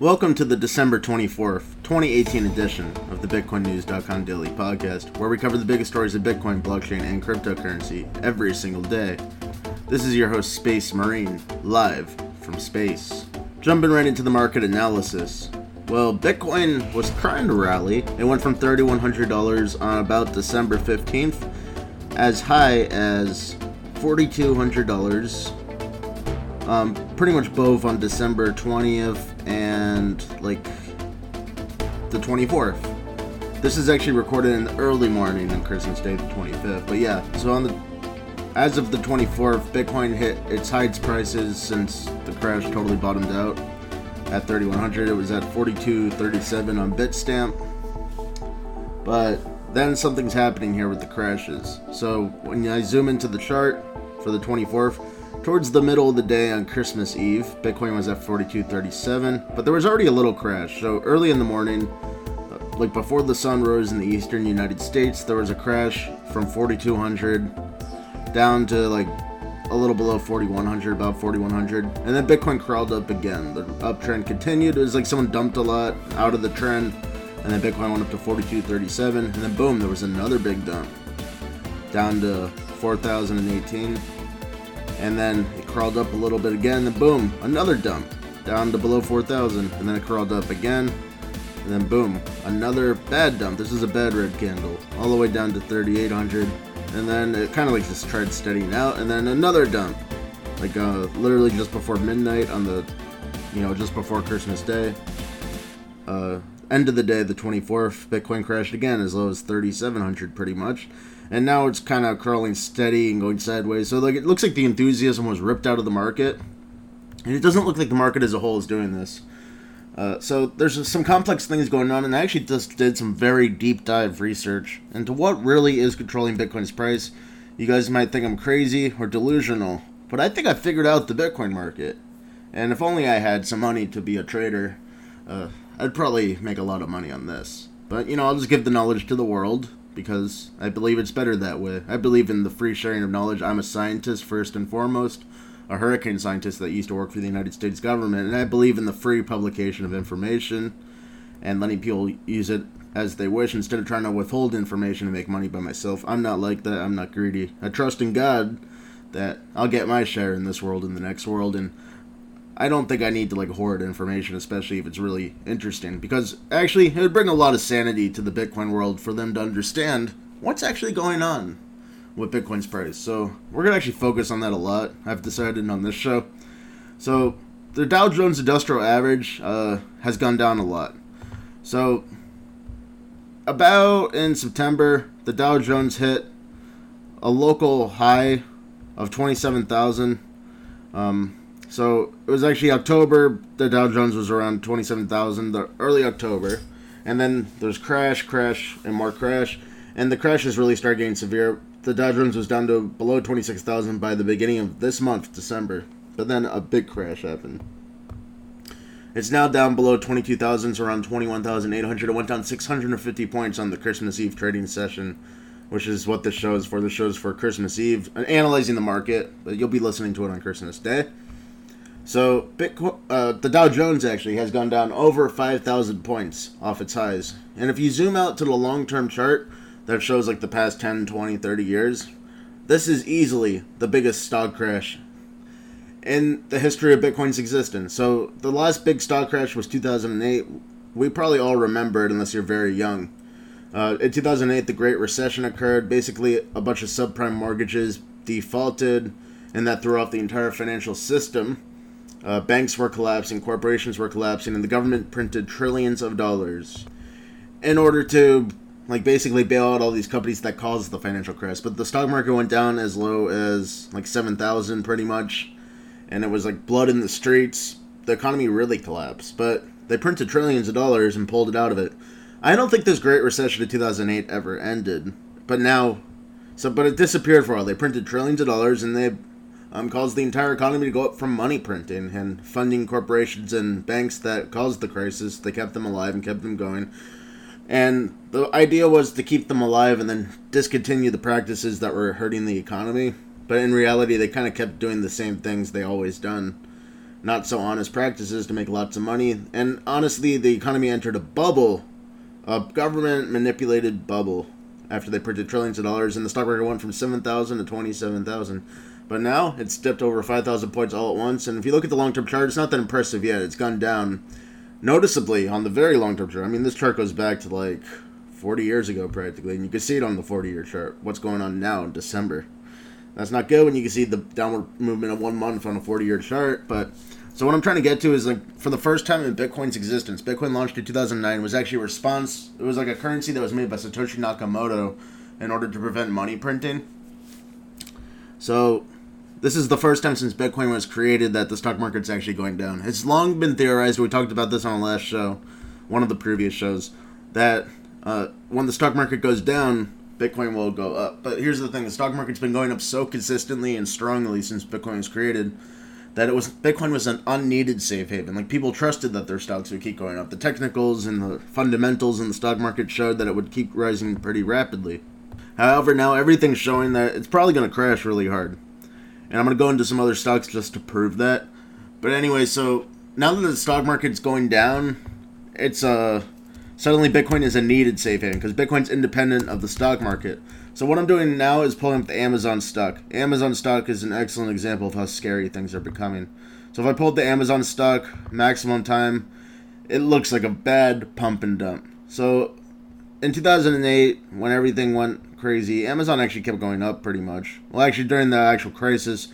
Welcome to the December 24th, 2018 edition of the BitcoinNews.com Daily Podcast, where we cover the biggest stories of Bitcoin, blockchain, and cryptocurrency every single day. This is your host, Space Marine, live from space. Jumping right into the market analysis. Well, Bitcoin was trying to rally. It went from $3,100 on about December 15th as high as $4,200 um, pretty much both on December 20th and like the 24th. This is actually recorded in the early morning on Christmas Day, the 25th. But yeah, so on the as of the 24th, Bitcoin hit its highest prices since the crash totally bottomed out at 3100. It was at 42.37 on Bitstamp. But then something's happening here with the crashes. So when I zoom into the chart for the 24th, Towards the middle of the day on Christmas Eve, Bitcoin was at 42.37, but there was already a little crash. So early in the morning, uh, like before the sun rose in the eastern United States, there was a crash from 4200 down to like a little below 4100, about 4100, and then Bitcoin crawled up again. The uptrend continued. It was like someone dumped a lot out of the trend, and then Bitcoin went up to 4237, and then boom, there was another big dump down to 4018 and then it crawled up a little bit again, and boom, another dump down to below 4,000, and then it crawled up again, and then boom, another bad dump. This is a bad red candle, all the way down to 3,800, and then it kind of like just tried steadying out, and then another dump, like uh, literally just before midnight on the, you know, just before Christmas Day. Uh, end of the day, the 24th, Bitcoin crashed again as low as 3,700 pretty much and now it's kind of crawling steady and going sideways. So like it looks like the enthusiasm was ripped out of the market, and it doesn't look like the market as a whole is doing this. Uh, so there's some complex things going on, and I actually just did some very deep dive research into what really is controlling Bitcoin's price. You guys might think I'm crazy or delusional, but I think I figured out the Bitcoin market. And if only I had some money to be a trader, uh, I'd probably make a lot of money on this. But you know, I'll just give the knowledge to the world, because I believe it's better that way. I believe in the free sharing of knowledge. I'm a scientist first and foremost, a hurricane scientist that used to work for the United States government, and I believe in the free publication of information and letting people use it as they wish instead of trying to withhold information to make money by myself. I'm not like that. I'm not greedy. I trust in God that I'll get my share in this world and the next world and I don't think I need to like hoard information, especially if it's really interesting, because actually it would bring a lot of sanity to the Bitcoin world for them to understand what's actually going on with Bitcoin's price. So we're gonna actually focus on that a lot. I've decided on this show. So the Dow Jones Industrial Average uh, has gone down a lot. So about in September, the Dow Jones hit a local high of twenty-seven thousand. Um, so it was actually October. The Dow Jones was around twenty-seven thousand. The early October, and then there's crash, crash, and more crash, and the crashes really started getting severe. The Dow Jones was down to below twenty-six thousand by the beginning of this month, December. But then a big crash happened. It's now down below 22,000, so around 21,800. It went down 650 points on the Christmas Eve trading session, which is what this show is for. The show is for Christmas Eve, analyzing the market, but you'll be listening to it on Christmas Day. So Bitcoin, uh, the Dow Jones actually has gone down over 5,000 points off its highs. And if you zoom out to the long-term chart that shows like the past 10, 20, 30 years, this is easily the biggest stock crash in the history of Bitcoin's existence. So the last big stock crash was 2008. We probably all remember it unless you're very young. Uh, in 2008, the Great Recession occurred. Basically, a bunch of subprime mortgages defaulted, and that threw off the entire financial system. Uh, banks were collapsing, corporations were collapsing, and the government printed trillions of dollars in order to, like, basically bail out all these companies that caused the financial crash. But the stock market went down as low as like seven thousand, pretty much, and it was like blood in the streets. The economy really collapsed, but they printed trillions of dollars and pulled it out of it. I don't think this Great Recession of 2008 ever ended, but now, so but it disappeared for a while. They printed trillions of dollars and they um, caused the entire economy to go up from money printing and funding corporations and banks that caused the crisis. They kept them alive and kept them going. And the idea was to keep them alive and then discontinue the practices that were hurting the economy. But in reality, they kind of kept doing the same things they always done. not so honest practices to make lots of money. And honestly, the economy entered a bubble, a government manipulated bubble, after they printed trillions of dollars, and the stock market went from 7,000 to 27,000. But now it's dipped over 5,000 points all at once. And if you look at the long term chart, it's not that impressive yet. It's gone down noticeably on the very long term chart. I mean, this chart goes back to like 40 years ago practically, and you can see it on the 40 year chart. What's going on now in December? That's not good when you can see the downward movement of one month on a 40 year chart. But so what I'm trying to get to is like for the first time in Bitcoin's existence, Bitcoin launched in 2009 was actually a response. It was like a currency that was made by Satoshi Nakamoto in order to prevent money printing. So this is the first time since Bitcoin was created that the stock market's actually going down. It's long been theorized. We talked about this on the last show, one of the previous shows, that uh, when the stock market goes down, Bitcoin will go up. But here's the thing: the stock market's been going up so consistently and strongly since Bitcoin was created that it was Bitcoin was an unneeded safe haven. Like people trusted that their stocks would keep going up. The technicals and the fundamentals in the stock market showed that it would keep rising pretty rapidly. However, now everything's showing that it's probably going to crash really hard. And I'm going to go into some other stocks just to prove that. But anyway, so now that the stock market's going down, it's uh suddenly Bitcoin is a needed safe haven because Bitcoin's independent of the stock market. So what I'm doing now is pulling up the Amazon stock. Amazon stock is an excellent example of how scary things are becoming. So if I pull up the Amazon stock maximum time, it looks like a bad pump and dump. So in 2008, when everything went crazy, Amazon actually kept going up pretty much. Well, actually during the actual crisis,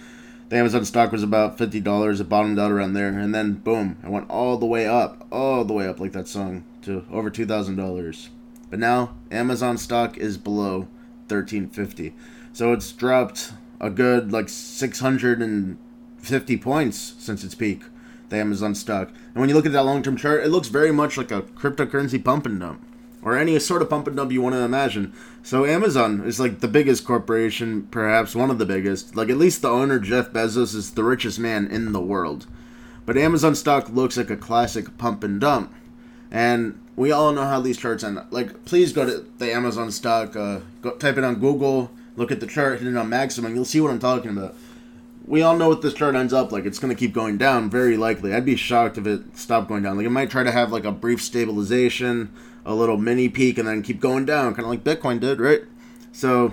the Amazon stock was about fifty dollars. It bottomed out around there, and then boom, it went all the way up, all the way up like that song to over two thousand dollars. But now Amazon stock is below thirteen fifty, so it's dropped a good like six hundred and fifty points since its peak. The Amazon stock, and when you look at that long term chart, it looks very much like a cryptocurrency pump and dump or any sort of pump and dump you want to imagine. So Amazon is like the biggest corporation, perhaps one of the biggest. Like at least the owner Jeff Bezos is the richest man in the world. But Amazon stock looks like a classic pump and dump. And we all know how these charts end. Like please go to the Amazon stock, uh, go type it on Google, look at the chart, hit it on maximum, you'll see what I'm talking about. We all know what this chart ends up like. It's going to keep going down, very likely. I'd be shocked if it stopped going down. Like it might try to have like a brief stabilization a little mini peak and then keep going down, kind of like Bitcoin did, right? So,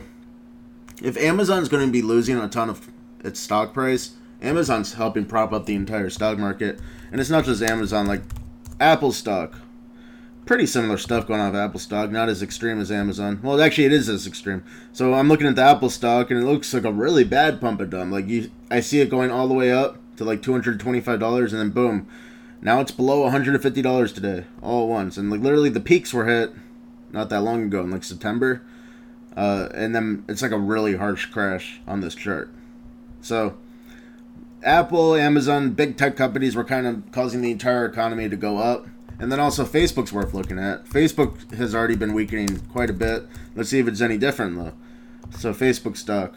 if Amazon's going to be losing a ton of its stock price, Amazon's helping prop up the entire stock market. And it's not just Amazon, like Apple stock. Pretty similar stuff going on with Apple stock, not as extreme as Amazon. Well, actually, it is as extreme. So I'm looking at the Apple stock, and it looks like a really bad pump and dump. Like you, I see it going all the way up to like two hundred twenty-five dollars, and then boom, now it's below $150 today, all at once. And like literally the peaks were hit not that long ago in like September. Uh, and then it's like a really harsh crash on this chart. So Apple, Amazon, big tech companies were kind of causing the entire economy to go up. And then also Facebook's worth looking at. Facebook has already been weakening quite a bit. Let's see if it's any different though. So Facebook stock.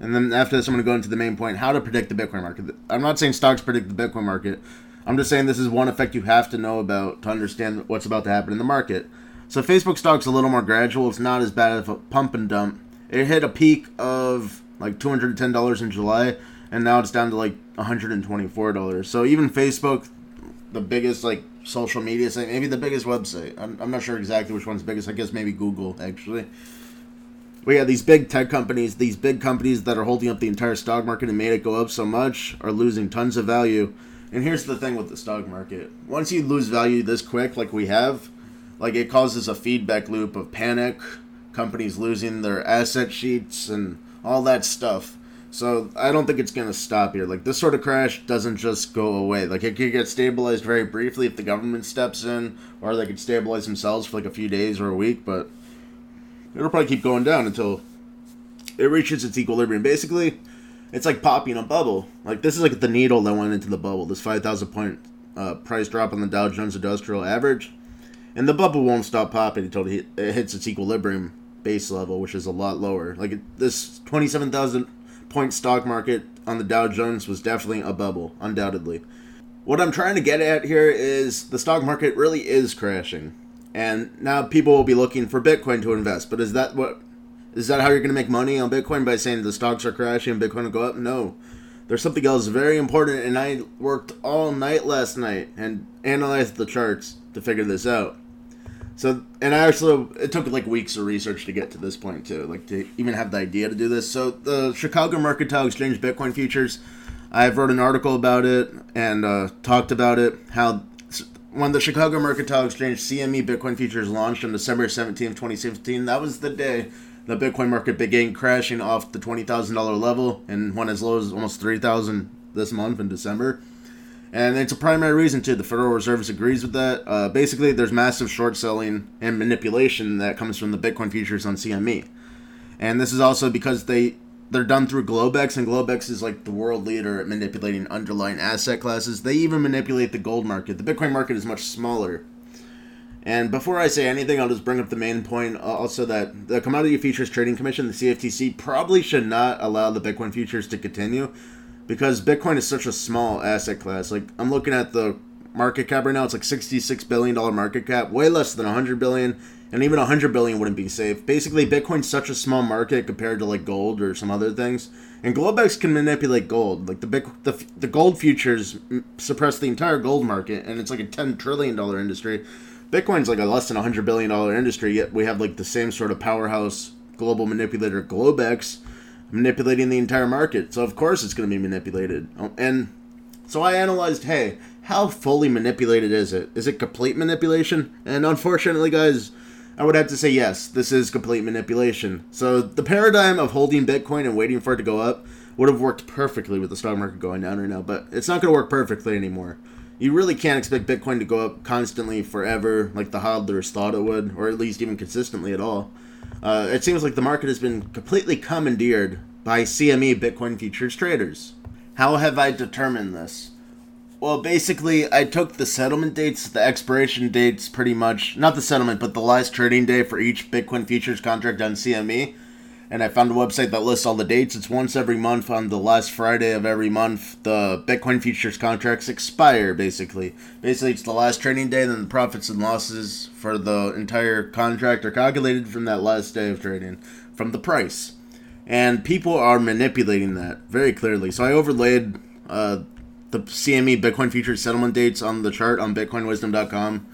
And then after this, I'm going to go into the main point: how to predict the Bitcoin market. I'm not saying stocks predict the Bitcoin market. I'm just saying this is one effect you have to know about to understand what's about to happen in the market. So Facebook stock's a little more gradual. It's not as bad of a pump and dump. It hit a peak of like $210 in July, and now it's down to like $124. So even Facebook, the biggest like social media site, maybe the biggest website. I'm, I'm not sure exactly which one's biggest. I guess maybe Google actually. But yeah, these big tech companies, these big companies that are holding up the entire stock market and made it go up so much, are losing tons of value and here's the thing with the stock market: once you lose value this quick, like we have, like it causes a feedback loop of panic, companies losing their asset sheets and all that stuff. So I don't think it's gonna stop here. Like this sort of crash doesn't just go away. Like it could get stabilized very briefly if the government steps in, or they could stabilize themselves for like a few days or a week. But it'll probably keep going down until it reaches its equilibrium. Basically, it's like popping a bubble. Like this is like the needle that went into the bubble. This five thousand point uh, price drop on the Dow Jones Industrial Average, and the bubble won't stop popping until it hits its equilibrium base level, which is a lot lower. Like this twenty seven thousand point stock market on the Dow Jones was definitely a bubble, undoubtedly. What I'm trying to get at here is the stock market really is crashing. And now people will be looking for Bitcoin to invest. But is that what is that how you're going to make money on Bitcoin by saying the stocks are crashing and Bitcoin will go up? No. there's something else very important, and I worked all night last night and analyzed the charts to figure this out. So, and I also, it took like weeks of research to get to this point too, like to even have the idea to do this. So, the Chicago Mercantile Exchange Bitcoin futures, I've wrote an article about it and uh, talked about it. How when the Chicago Mercantile Exchange CME Bitcoin futures launched on December seventeenth, 2016, that was the day the Bitcoin market began crashing off the $20,000 level and went as low as almost 3000 this month in December. And it's a primary reason, too. The Federal Reserve agrees with that. Uh, basically, there's massive short selling and manipulation that comes from the Bitcoin futures on CME. And this is also because they they're done through Globex, and Globex is like the world leader at manipulating underlying asset classes. They even manipulate the gold market. The Bitcoin market is much smaller and before I say anything, I'll just bring up the main point uh, also that the Commodity Futures Trading Commission, the CFTC, probably should not allow the Bitcoin futures to continue because Bitcoin is such a small asset class. Like, I'm looking at the market cap right now, it's like $66 billion market cap, way less than 100 billion, and even 100 billion wouldn't be safe. Basically, Bitcoin's such a small market compared to like gold or some other things. And Globex can manipulate gold. Like the big, the, the gold futures suppress the entire gold market, and it's like a $10 trillion industry. Bitcoin's like a less than hundred billion dollar industry, yet we have like the same sort of powerhouse global manipulator Globex manipulating the entire market. So of course it's going to be manipulated. Oh, and so I analyzed, hey, how fully manipulated is it? Is it complete manipulation? And unfortunately, guys, I would have to say yes, this is complete manipulation. So the paradigm of holding Bitcoin and waiting for it to go up would have worked perfectly with the stock market going down right now, but it's not going to work perfectly anymore you really can't expect Bitcoin to go up constantly forever, like the hodlers thought it would, or at least even consistently at all. Uh, it seems like the market has been completely commandeered by CME Bitcoin futures traders. How have I determined this? Well, basically, I took the settlement dates, the expiration dates, pretty much, not the settlement, but the last trading day for each Bitcoin futures contract on CME, and I found a website that lists all the dates. It's once every month on the last Friday of every month. The Bitcoin futures contracts expire, basically. Basically, it's the last trading day, then the profits and losses for the entire contract are calculated from that last day of trading, from the price. And people are manipulating that very clearly. So I overlaid uh, the CME Bitcoin futures settlement dates on the chart on BitcoinWisdom.com.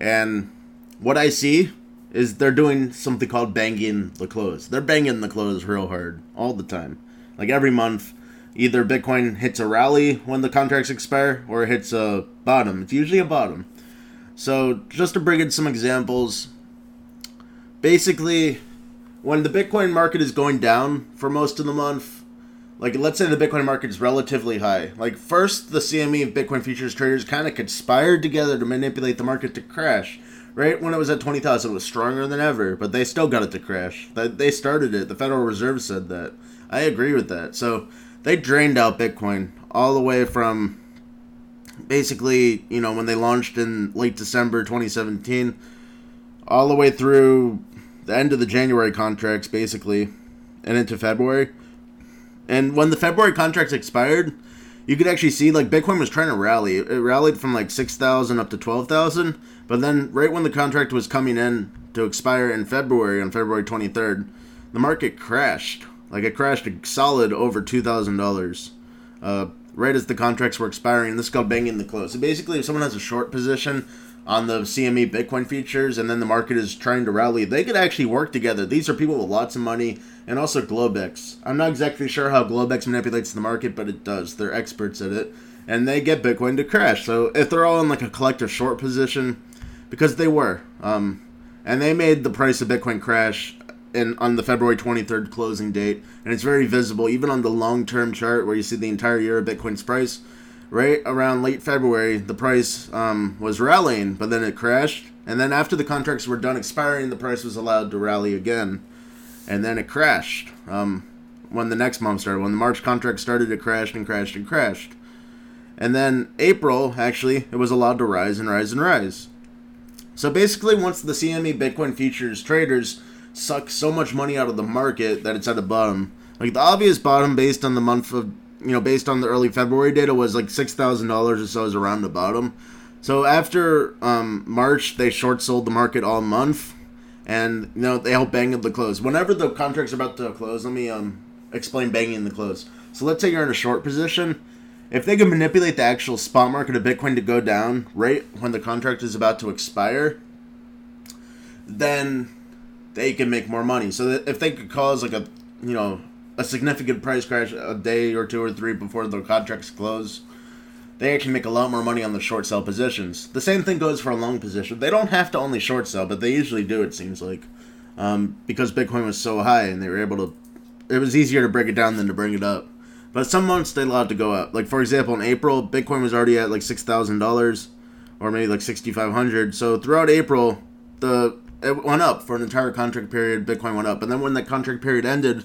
And what I see is they're doing something called banging the close. They're banging the close real hard all the time. Like every month, either Bitcoin hits a rally when the contracts expire or it hits a bottom. It's usually a bottom. So, just to bring in some examples, basically, when the Bitcoin market is going down for most of the month, like let's say the Bitcoin market is relatively high. Like first, the CME Bitcoin futures traders kind of conspired together to manipulate the market to crash right when it was at 20,000, it was stronger than ever, but they still got it to crash. They started it. The Federal Reserve said that. I agree with that. So they drained out Bitcoin all the way from basically, you know, when they launched in late December 2017, all the way through the end of the January contracts, basically, and into February. And when the February contracts expired, you could actually see like Bitcoin was trying to rally. It rallied from like 6,000 up to 12,000 but then, right when the contract was coming in to expire in February, on February 23rd, the market crashed. Like, it crashed a solid over $2,000. Uh, right as the contracts were expiring, this is called banging the close. So basically, if someone has a short position on the CME Bitcoin futures and then the market is trying to rally, they could actually work together. These are people with lots of money and also Globex. I'm not exactly sure how Globex manipulates the market, but it does. They're experts at it. And they get Bitcoin to crash. So if they're all in like a collective short position, because they were. Um, and they made the price of Bitcoin crash in, on the February 23rd closing date, and it's very visible even on the long-term chart where you see the entire year of Bitcoin's price. Right around late February, the price um, was rallying, but then it crashed. And then after the contracts were done expiring, the price was allowed to rally again, and then it crashed. Um, when the next month started, when the March contract started, it crashed and crashed and crashed. And then April, actually, it was allowed to rise and rise and rise. So basically, once the CME Bitcoin futures traders suck so much money out of the market that it's at the bottom, like the obvious bottom based on the month of, you know, based on the early February data was like $6,000 or so is around the bottom. So after um, March, they short sold the market all month, and you know they help bang the close. Whenever the contracts about to close, let me um explain banging the close. So let's say you're in a short position. If they can manipulate the actual spot market of Bitcoin to go down right when the contract is about to expire, then they can make more money. So if they could cause like a you know a significant price crash a day or two or three before the contracts close, they actually make a lot more money on the short sell positions. The same thing goes for a long position. They don't have to only short sell, but they usually do. It seems like um, because Bitcoin was so high and they were able to. It was easier to break it down than to bring it up. But some months they allowed to go up. Like for example, in April, Bitcoin was already at like six thousand dollars, or maybe like sixty five hundred. So throughout April, the it went up for an entire contract period. Bitcoin went up, and then when the contract period ended,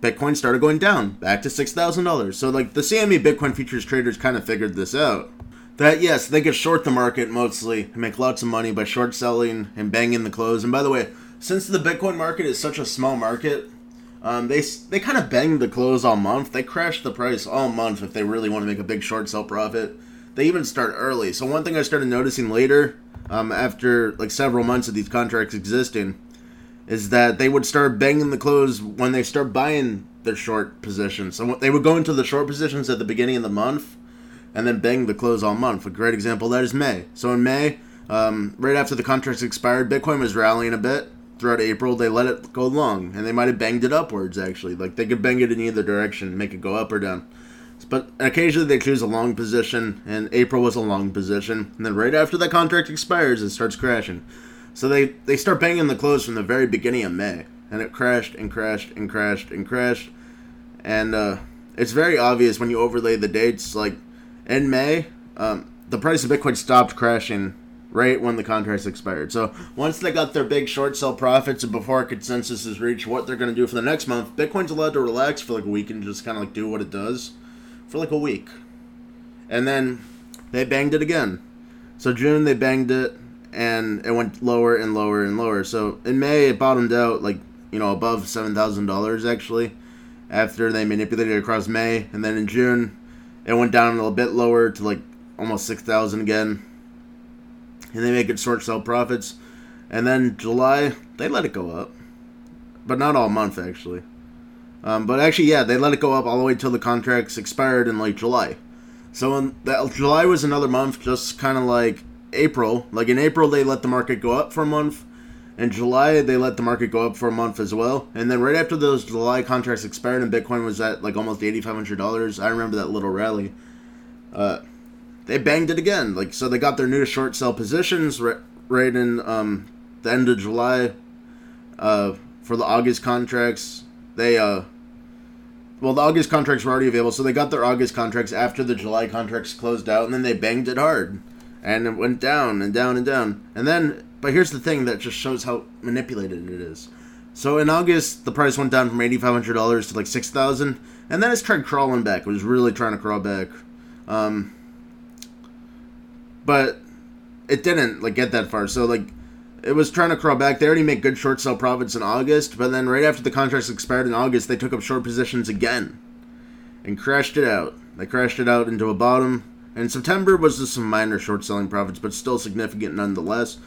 Bitcoin started going down back to six thousand dollars. So like the CME Bitcoin futures traders kind of figured this out. That yes, they could short the market mostly and make lots of money by short selling and banging the close. And by the way, since the Bitcoin market is such a small market, um, they they kind of bang the close all month. They crash the price all month if they really want to make a big short sell profit. They even start early. So one thing I started noticing later, um, after like several months of these contracts existing, is that they would start banging the close when they start buying their short positions. So they would go into the short positions at the beginning of the month, and then bang the close all month. A great example that is May. So in May, um, right after the contracts expired, Bitcoin was rallying a bit throughout April. They let it go long, and they might have banged it upwards actually. Like they could bang it in either direction, make it go up or down. But occasionally they choose a long position, and April was a long position. And then right after that contract expires, it starts crashing. So they, they start banging the close from the very beginning of May. And it crashed and crashed and crashed and crashed. And uh, it's very obvious when you overlay the dates. Like in May, um, the price of Bitcoin stopped crashing right when the contracts expired. So once they got their big short sell profits and before consensus is reached what they're going to do for the next month, Bitcoin's allowed to relax for like a week and just kind of like do what it does for like a week. And then they banged it again. So June they banged it and it went lower and lower and lower. So in May it bottomed out like you know above seven thousand dollars actually. After they manipulated across May, and then in June it went down a little bit lower to like almost six thousand again. And they make it short sell profits. And then July they let it go up, but not all month actually. Um, but actually, yeah, they let it go up all the way till the contracts expired in like July. So in that July was another month, just kind of like April. Like in April, they let the market go up for a month. In July, they let the market go up for a month as well. And then right after those July contracts expired and Bitcoin was at like almost eighty five hundred dollars, I remember that little rally. Uh, they banged it again. Like so, they got their new short sell positions right, right in um, the end of July. Uh, for the August contracts, they uh, well, the August contracts were already available, so they got their August contracts after the July contracts closed out, and then they banged it hard and it went down and down and down. And then, but here's the thing that just shows how manipulated it is. So in August, the price went down from eighty five hundred dollars to like six thousand, and then it's tried crawling back. It was really trying to crawl back, um, but it didn't like get that far. So like, it was trying to crawl back. They already make good short sell profits in August, but then right after the contracts expired in August, they took up short positions again, and crashed it out. They crashed it out into a bottom, and September was just some minor short selling profits, but still significant nonetheless.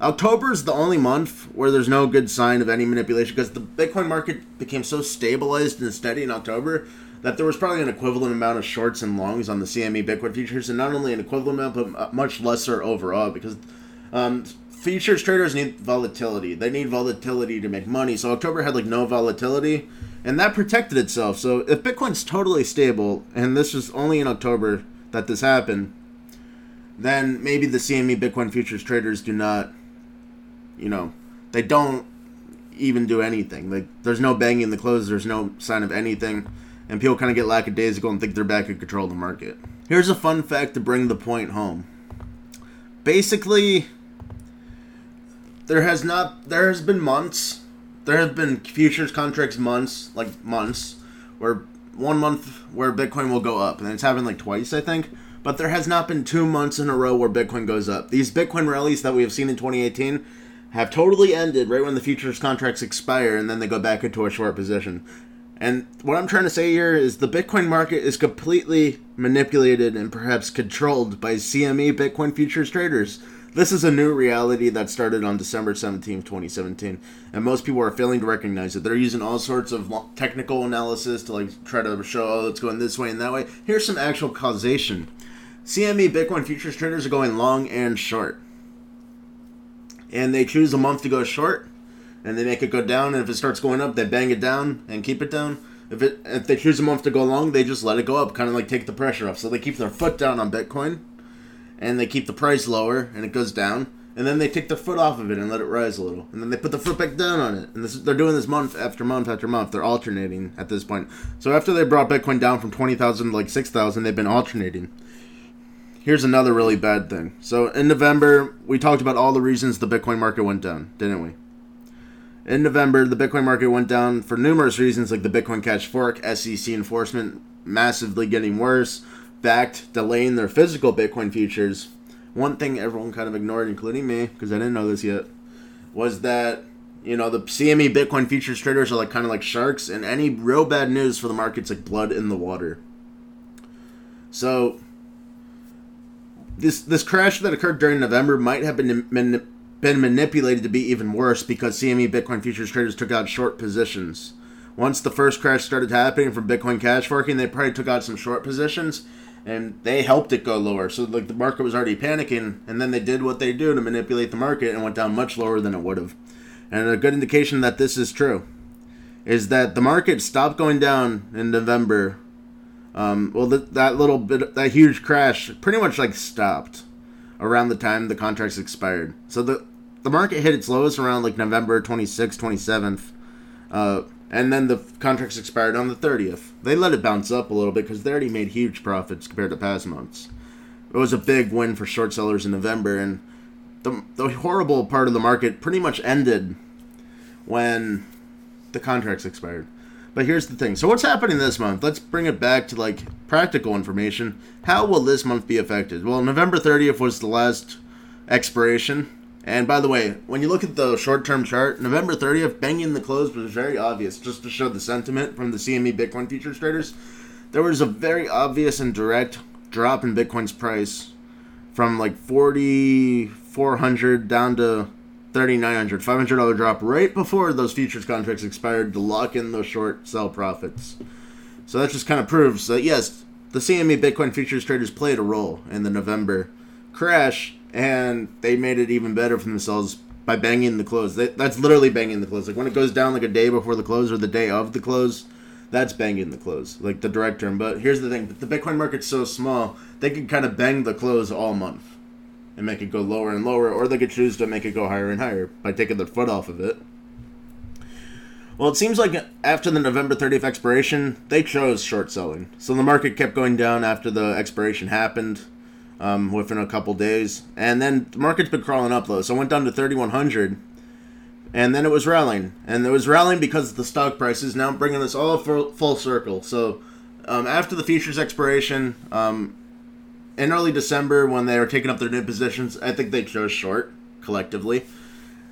October is the only month where there's no good sign of any manipulation because the Bitcoin market became so stabilized and steady in October that there was probably an equivalent amount of shorts and longs on the CME Bitcoin futures, and not only an equivalent amount, but much lesser overall because um, futures traders need volatility. They need volatility to make money. So October had like no volatility, and that protected itself. So if Bitcoin's totally stable, and this was only in October that this happened, then maybe the CME Bitcoin futures traders do not, you know, they don't even do anything. Like there's no banging the close, there's no sign of anything, and people kind of get lackadaisical and think they're back in control of the market. Here's a fun fact to bring the point home. Basically, there has not there has been months, there have been futures contracts months, like months, where one month where Bitcoin will go up, and it's happened like twice, I think. But there has not been two months in a row where Bitcoin goes up. These Bitcoin rallies that we have seen in 2018 have totally ended right when the futures contracts expire, and then they go back into a short position. And what I'm trying to say here is the Bitcoin market is completely manipulated and perhaps controlled by CME Bitcoin futures traders. This is a new reality that started on December 17, 2017, and most people are failing to recognize it. They're using all sorts of technical analysis to like try to show oh it's going this way and that way. Here's some actual causation. CME Bitcoin futures traders are going long and short. And they choose a month to go short and they make it go down and if it starts going up, they bang it down and keep it down. If it if they choose a month to go long, they just let it go up, kind of like take the pressure off. So they keep their foot down on Bitcoin and they keep the price lower and it goes down and then they take their foot off of it and let it rise a little. And then they put the foot back down on it. And this, they're doing this month after month after month. They're alternating at this point. So after they brought bitcoin down from 20000 to like 6000 they've been alternating here's another really bad thing. So in november we talked about all the reasons the bitcoin market went down didn't we? In november the bitcoin market went down for numerous reasons like the bitcoin cash fork sec enforcement massively getting worse Bakkt, delaying their physical Bitcoin futures, one thing everyone kind of ignored, including me, because I didn't know this yet, was that you know the CME Bitcoin futures traders are like kind of like sharks, and any real bad news for the market's like blood in the water. So this this crash that occurred during November might have been been, been manipulated to be even worse because CME Bitcoin futures traders took out short positions. Once the first crash started happening from Bitcoin cash forking, they probably took out some short positions and they helped it go lower. So like the market was already panicking, and then they did what they do to manipulate the market and went down much lower than it would have. And a good indication that this is true is that the market stopped going down in November. Um, well, th- that little bit, that huge crash, pretty much like stopped around the time the contracts expired. So the the market hit its lowest around like November 26th, 27th. Uh, and then the contracts expired on the 30th. They let it bounce up a little bit because they already made huge profits compared to past months. It was a big win for short sellers in November, and the, the horrible part of the market pretty much ended when the contracts expired. But here's the thing. So what's happening this month? Let's bring it back to like practical information. How will this month be affected? Well, November 30th was the last expiration and by the way, when you look at the short term chart, November 30th, banging the close was very obvious, just to show the sentiment from the CME Bitcoin futures traders. There was a very obvious and direct drop in Bitcoin's price from like 4,400 down to 3,900, $500 drop right before those futures contracts expired to lock in those short sell profits. So that just kind of proves that yes, the CME Bitcoin futures traders played a role in the November crash and they made it even better for themselves by banging the close. They, that's literally banging the close. Like when it goes down like a day before the close or the day of the close, that's banging the close, like the direct term. But here's the thing: the Bitcoin market's so small, they can kind of bang the close all month and make it go lower and lower, or they could choose to make it go higher and higher by taking their foot off of it. Well, it seems like after the November 30th expiration, they chose short selling. So the market kept going down after the expiration happened um, within a couple days. And then the market's been crawling up though, so it went down to 3,100, and then it was rallying, and it was rallying because of the stock prices. Now bringing this all full, full circle. So um, after the futures expiration, um, in early December when they were taking up their new positions, I think they chose short collectively.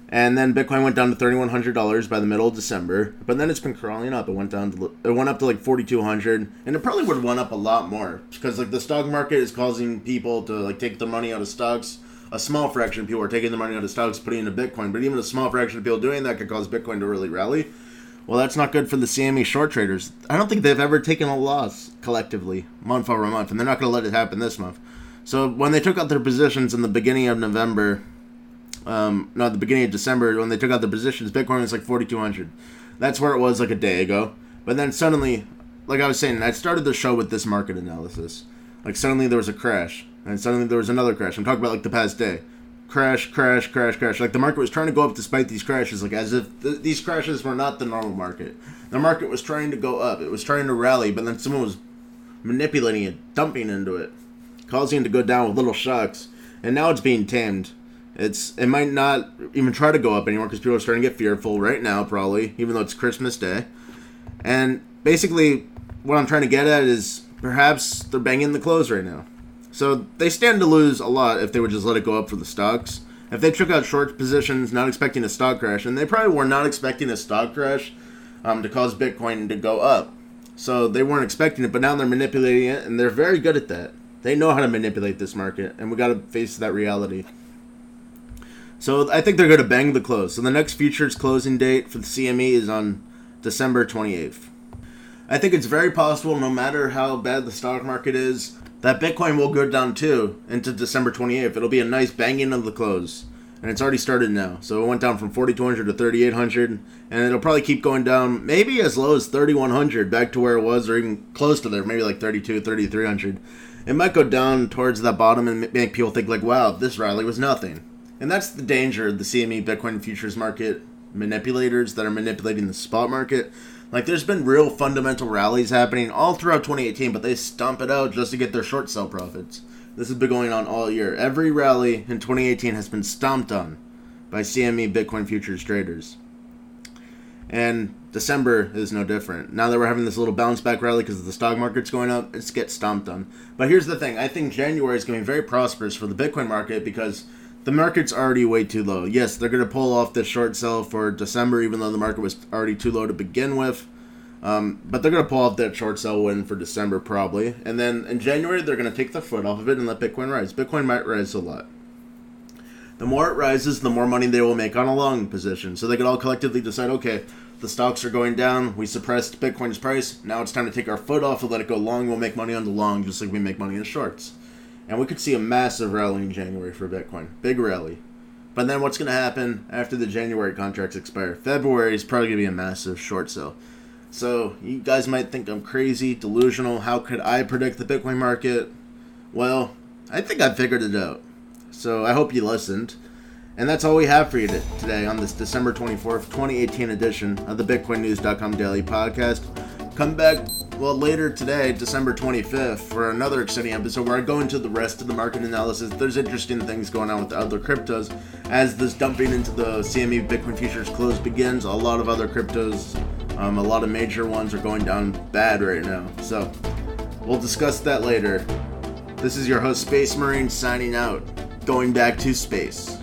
And then Bitcoin went down to thirty one hundred dollars by the middle of December, but then it's been crawling up. It went down to it went up to like forty two hundred, and it probably would have went up a lot more because like the stock market is causing people to like take the money out of stocks. A small fraction of people are taking the money out of stocks, putting into Bitcoin, but even a small fraction of people doing that could cause Bitcoin to really rally. Well, that's not good for the CME short traders. I don't think they've ever taken a loss collectively, month over month, and they're not going to let it happen this month. So when they took out their positions in the beginning of November, um, no, the beginning of December when they took out the positions, Bitcoin was like 4,200. That's where it was like a day ago. But then suddenly, like I was saying, I started the show with this market analysis. Like suddenly there was a crash, and suddenly there was another crash. I'm talking about like the past day. Crash, crash, crash, crash. Like the market was trying to go up despite these crashes, like as if th- these crashes were not the normal market. The market was trying to go up. It was trying to rally, but then someone was manipulating it, dumping into it, causing it to go down with little shocks. And now it's being tamed it's it might not even try to go up anymore because people are starting to get fearful right now, probably, even though it's Christmas Day. And basically, what I'm trying to get at is perhaps they're banging the close right now. So they stand to lose a lot if they would just let it go up for the stocks. If they took out short positions, not expecting a stock crash, and they probably were not expecting a stock crash um, to cause Bitcoin to go up. So they weren't expecting it, but now they're manipulating it, and they're very good at that. They know how to manipulate this market, and we got to face that reality. So I think they're going to bang the close. So the next futures closing date for the CME is on December 28th. I think it's very possible, no matter how bad the stock market is, that Bitcoin will go down too into December 28th. It'll be a nice banging of the close. And it's already started now. So it went down from 4,200 to 3,800. And it'll probably keep going down, maybe as low as 3,100 back to where it was, or even close to there, maybe like 32, 3,300. It might go down towards that bottom and make people think, like, wow, this rally was nothing. And that's the danger of the CME Bitcoin futures market manipulators that are manipulating the spot market. Like, there's been real fundamental rallies happening all throughout 2018, but they stomp it out just to get their short sell profits. This has been going on all year. Every rally in 2018 has been stomped on by CME Bitcoin futures traders. And December is no different. Now that we're having this little bounce back rally because the stock market's going up, it's get stomped on. But here's the thing I think January is going to be very prosperous for the Bitcoin market because the market's already way too low. Yes, they're going to pull off this short sell for December, even though the market was already too low to begin with. Um, but they're going to pull off that short sell win for December probably. And then in January, they're going to take the foot off of it and let Bitcoin rise. Bitcoin might rise a lot. The more it rises, the more money they will make on a long position. So they could all collectively decide okay, the stocks are going down. We suppressed Bitcoin's price. Now it's time to take our foot off and let it go long. We'll make money on the long just like we make money in shorts. And we could see a massive rally in January for Bitcoin. Big rally. But then what's going to happen after the January contracts expire? February is probably going to be a massive short sale. So you guys might think I'm crazy, delusional. How could I predict the Bitcoin market? Well, I think I figured it out. So I hope you listened. And that's all we have for you today on this December 24th, 2018 edition of the BitcoinNews.com Daily Podcast. Come back well, later today, December 25th, for another exciting episode where I go into the rest of the market analysis. There's interesting things going on with the other cryptos. As this dumping into the CME Bitcoin futures close begins, a lot of other cryptos, um, a lot of major ones are going down bad right now. So, we'll discuss that later. This is your host, Space Marine, signing out, going back to space.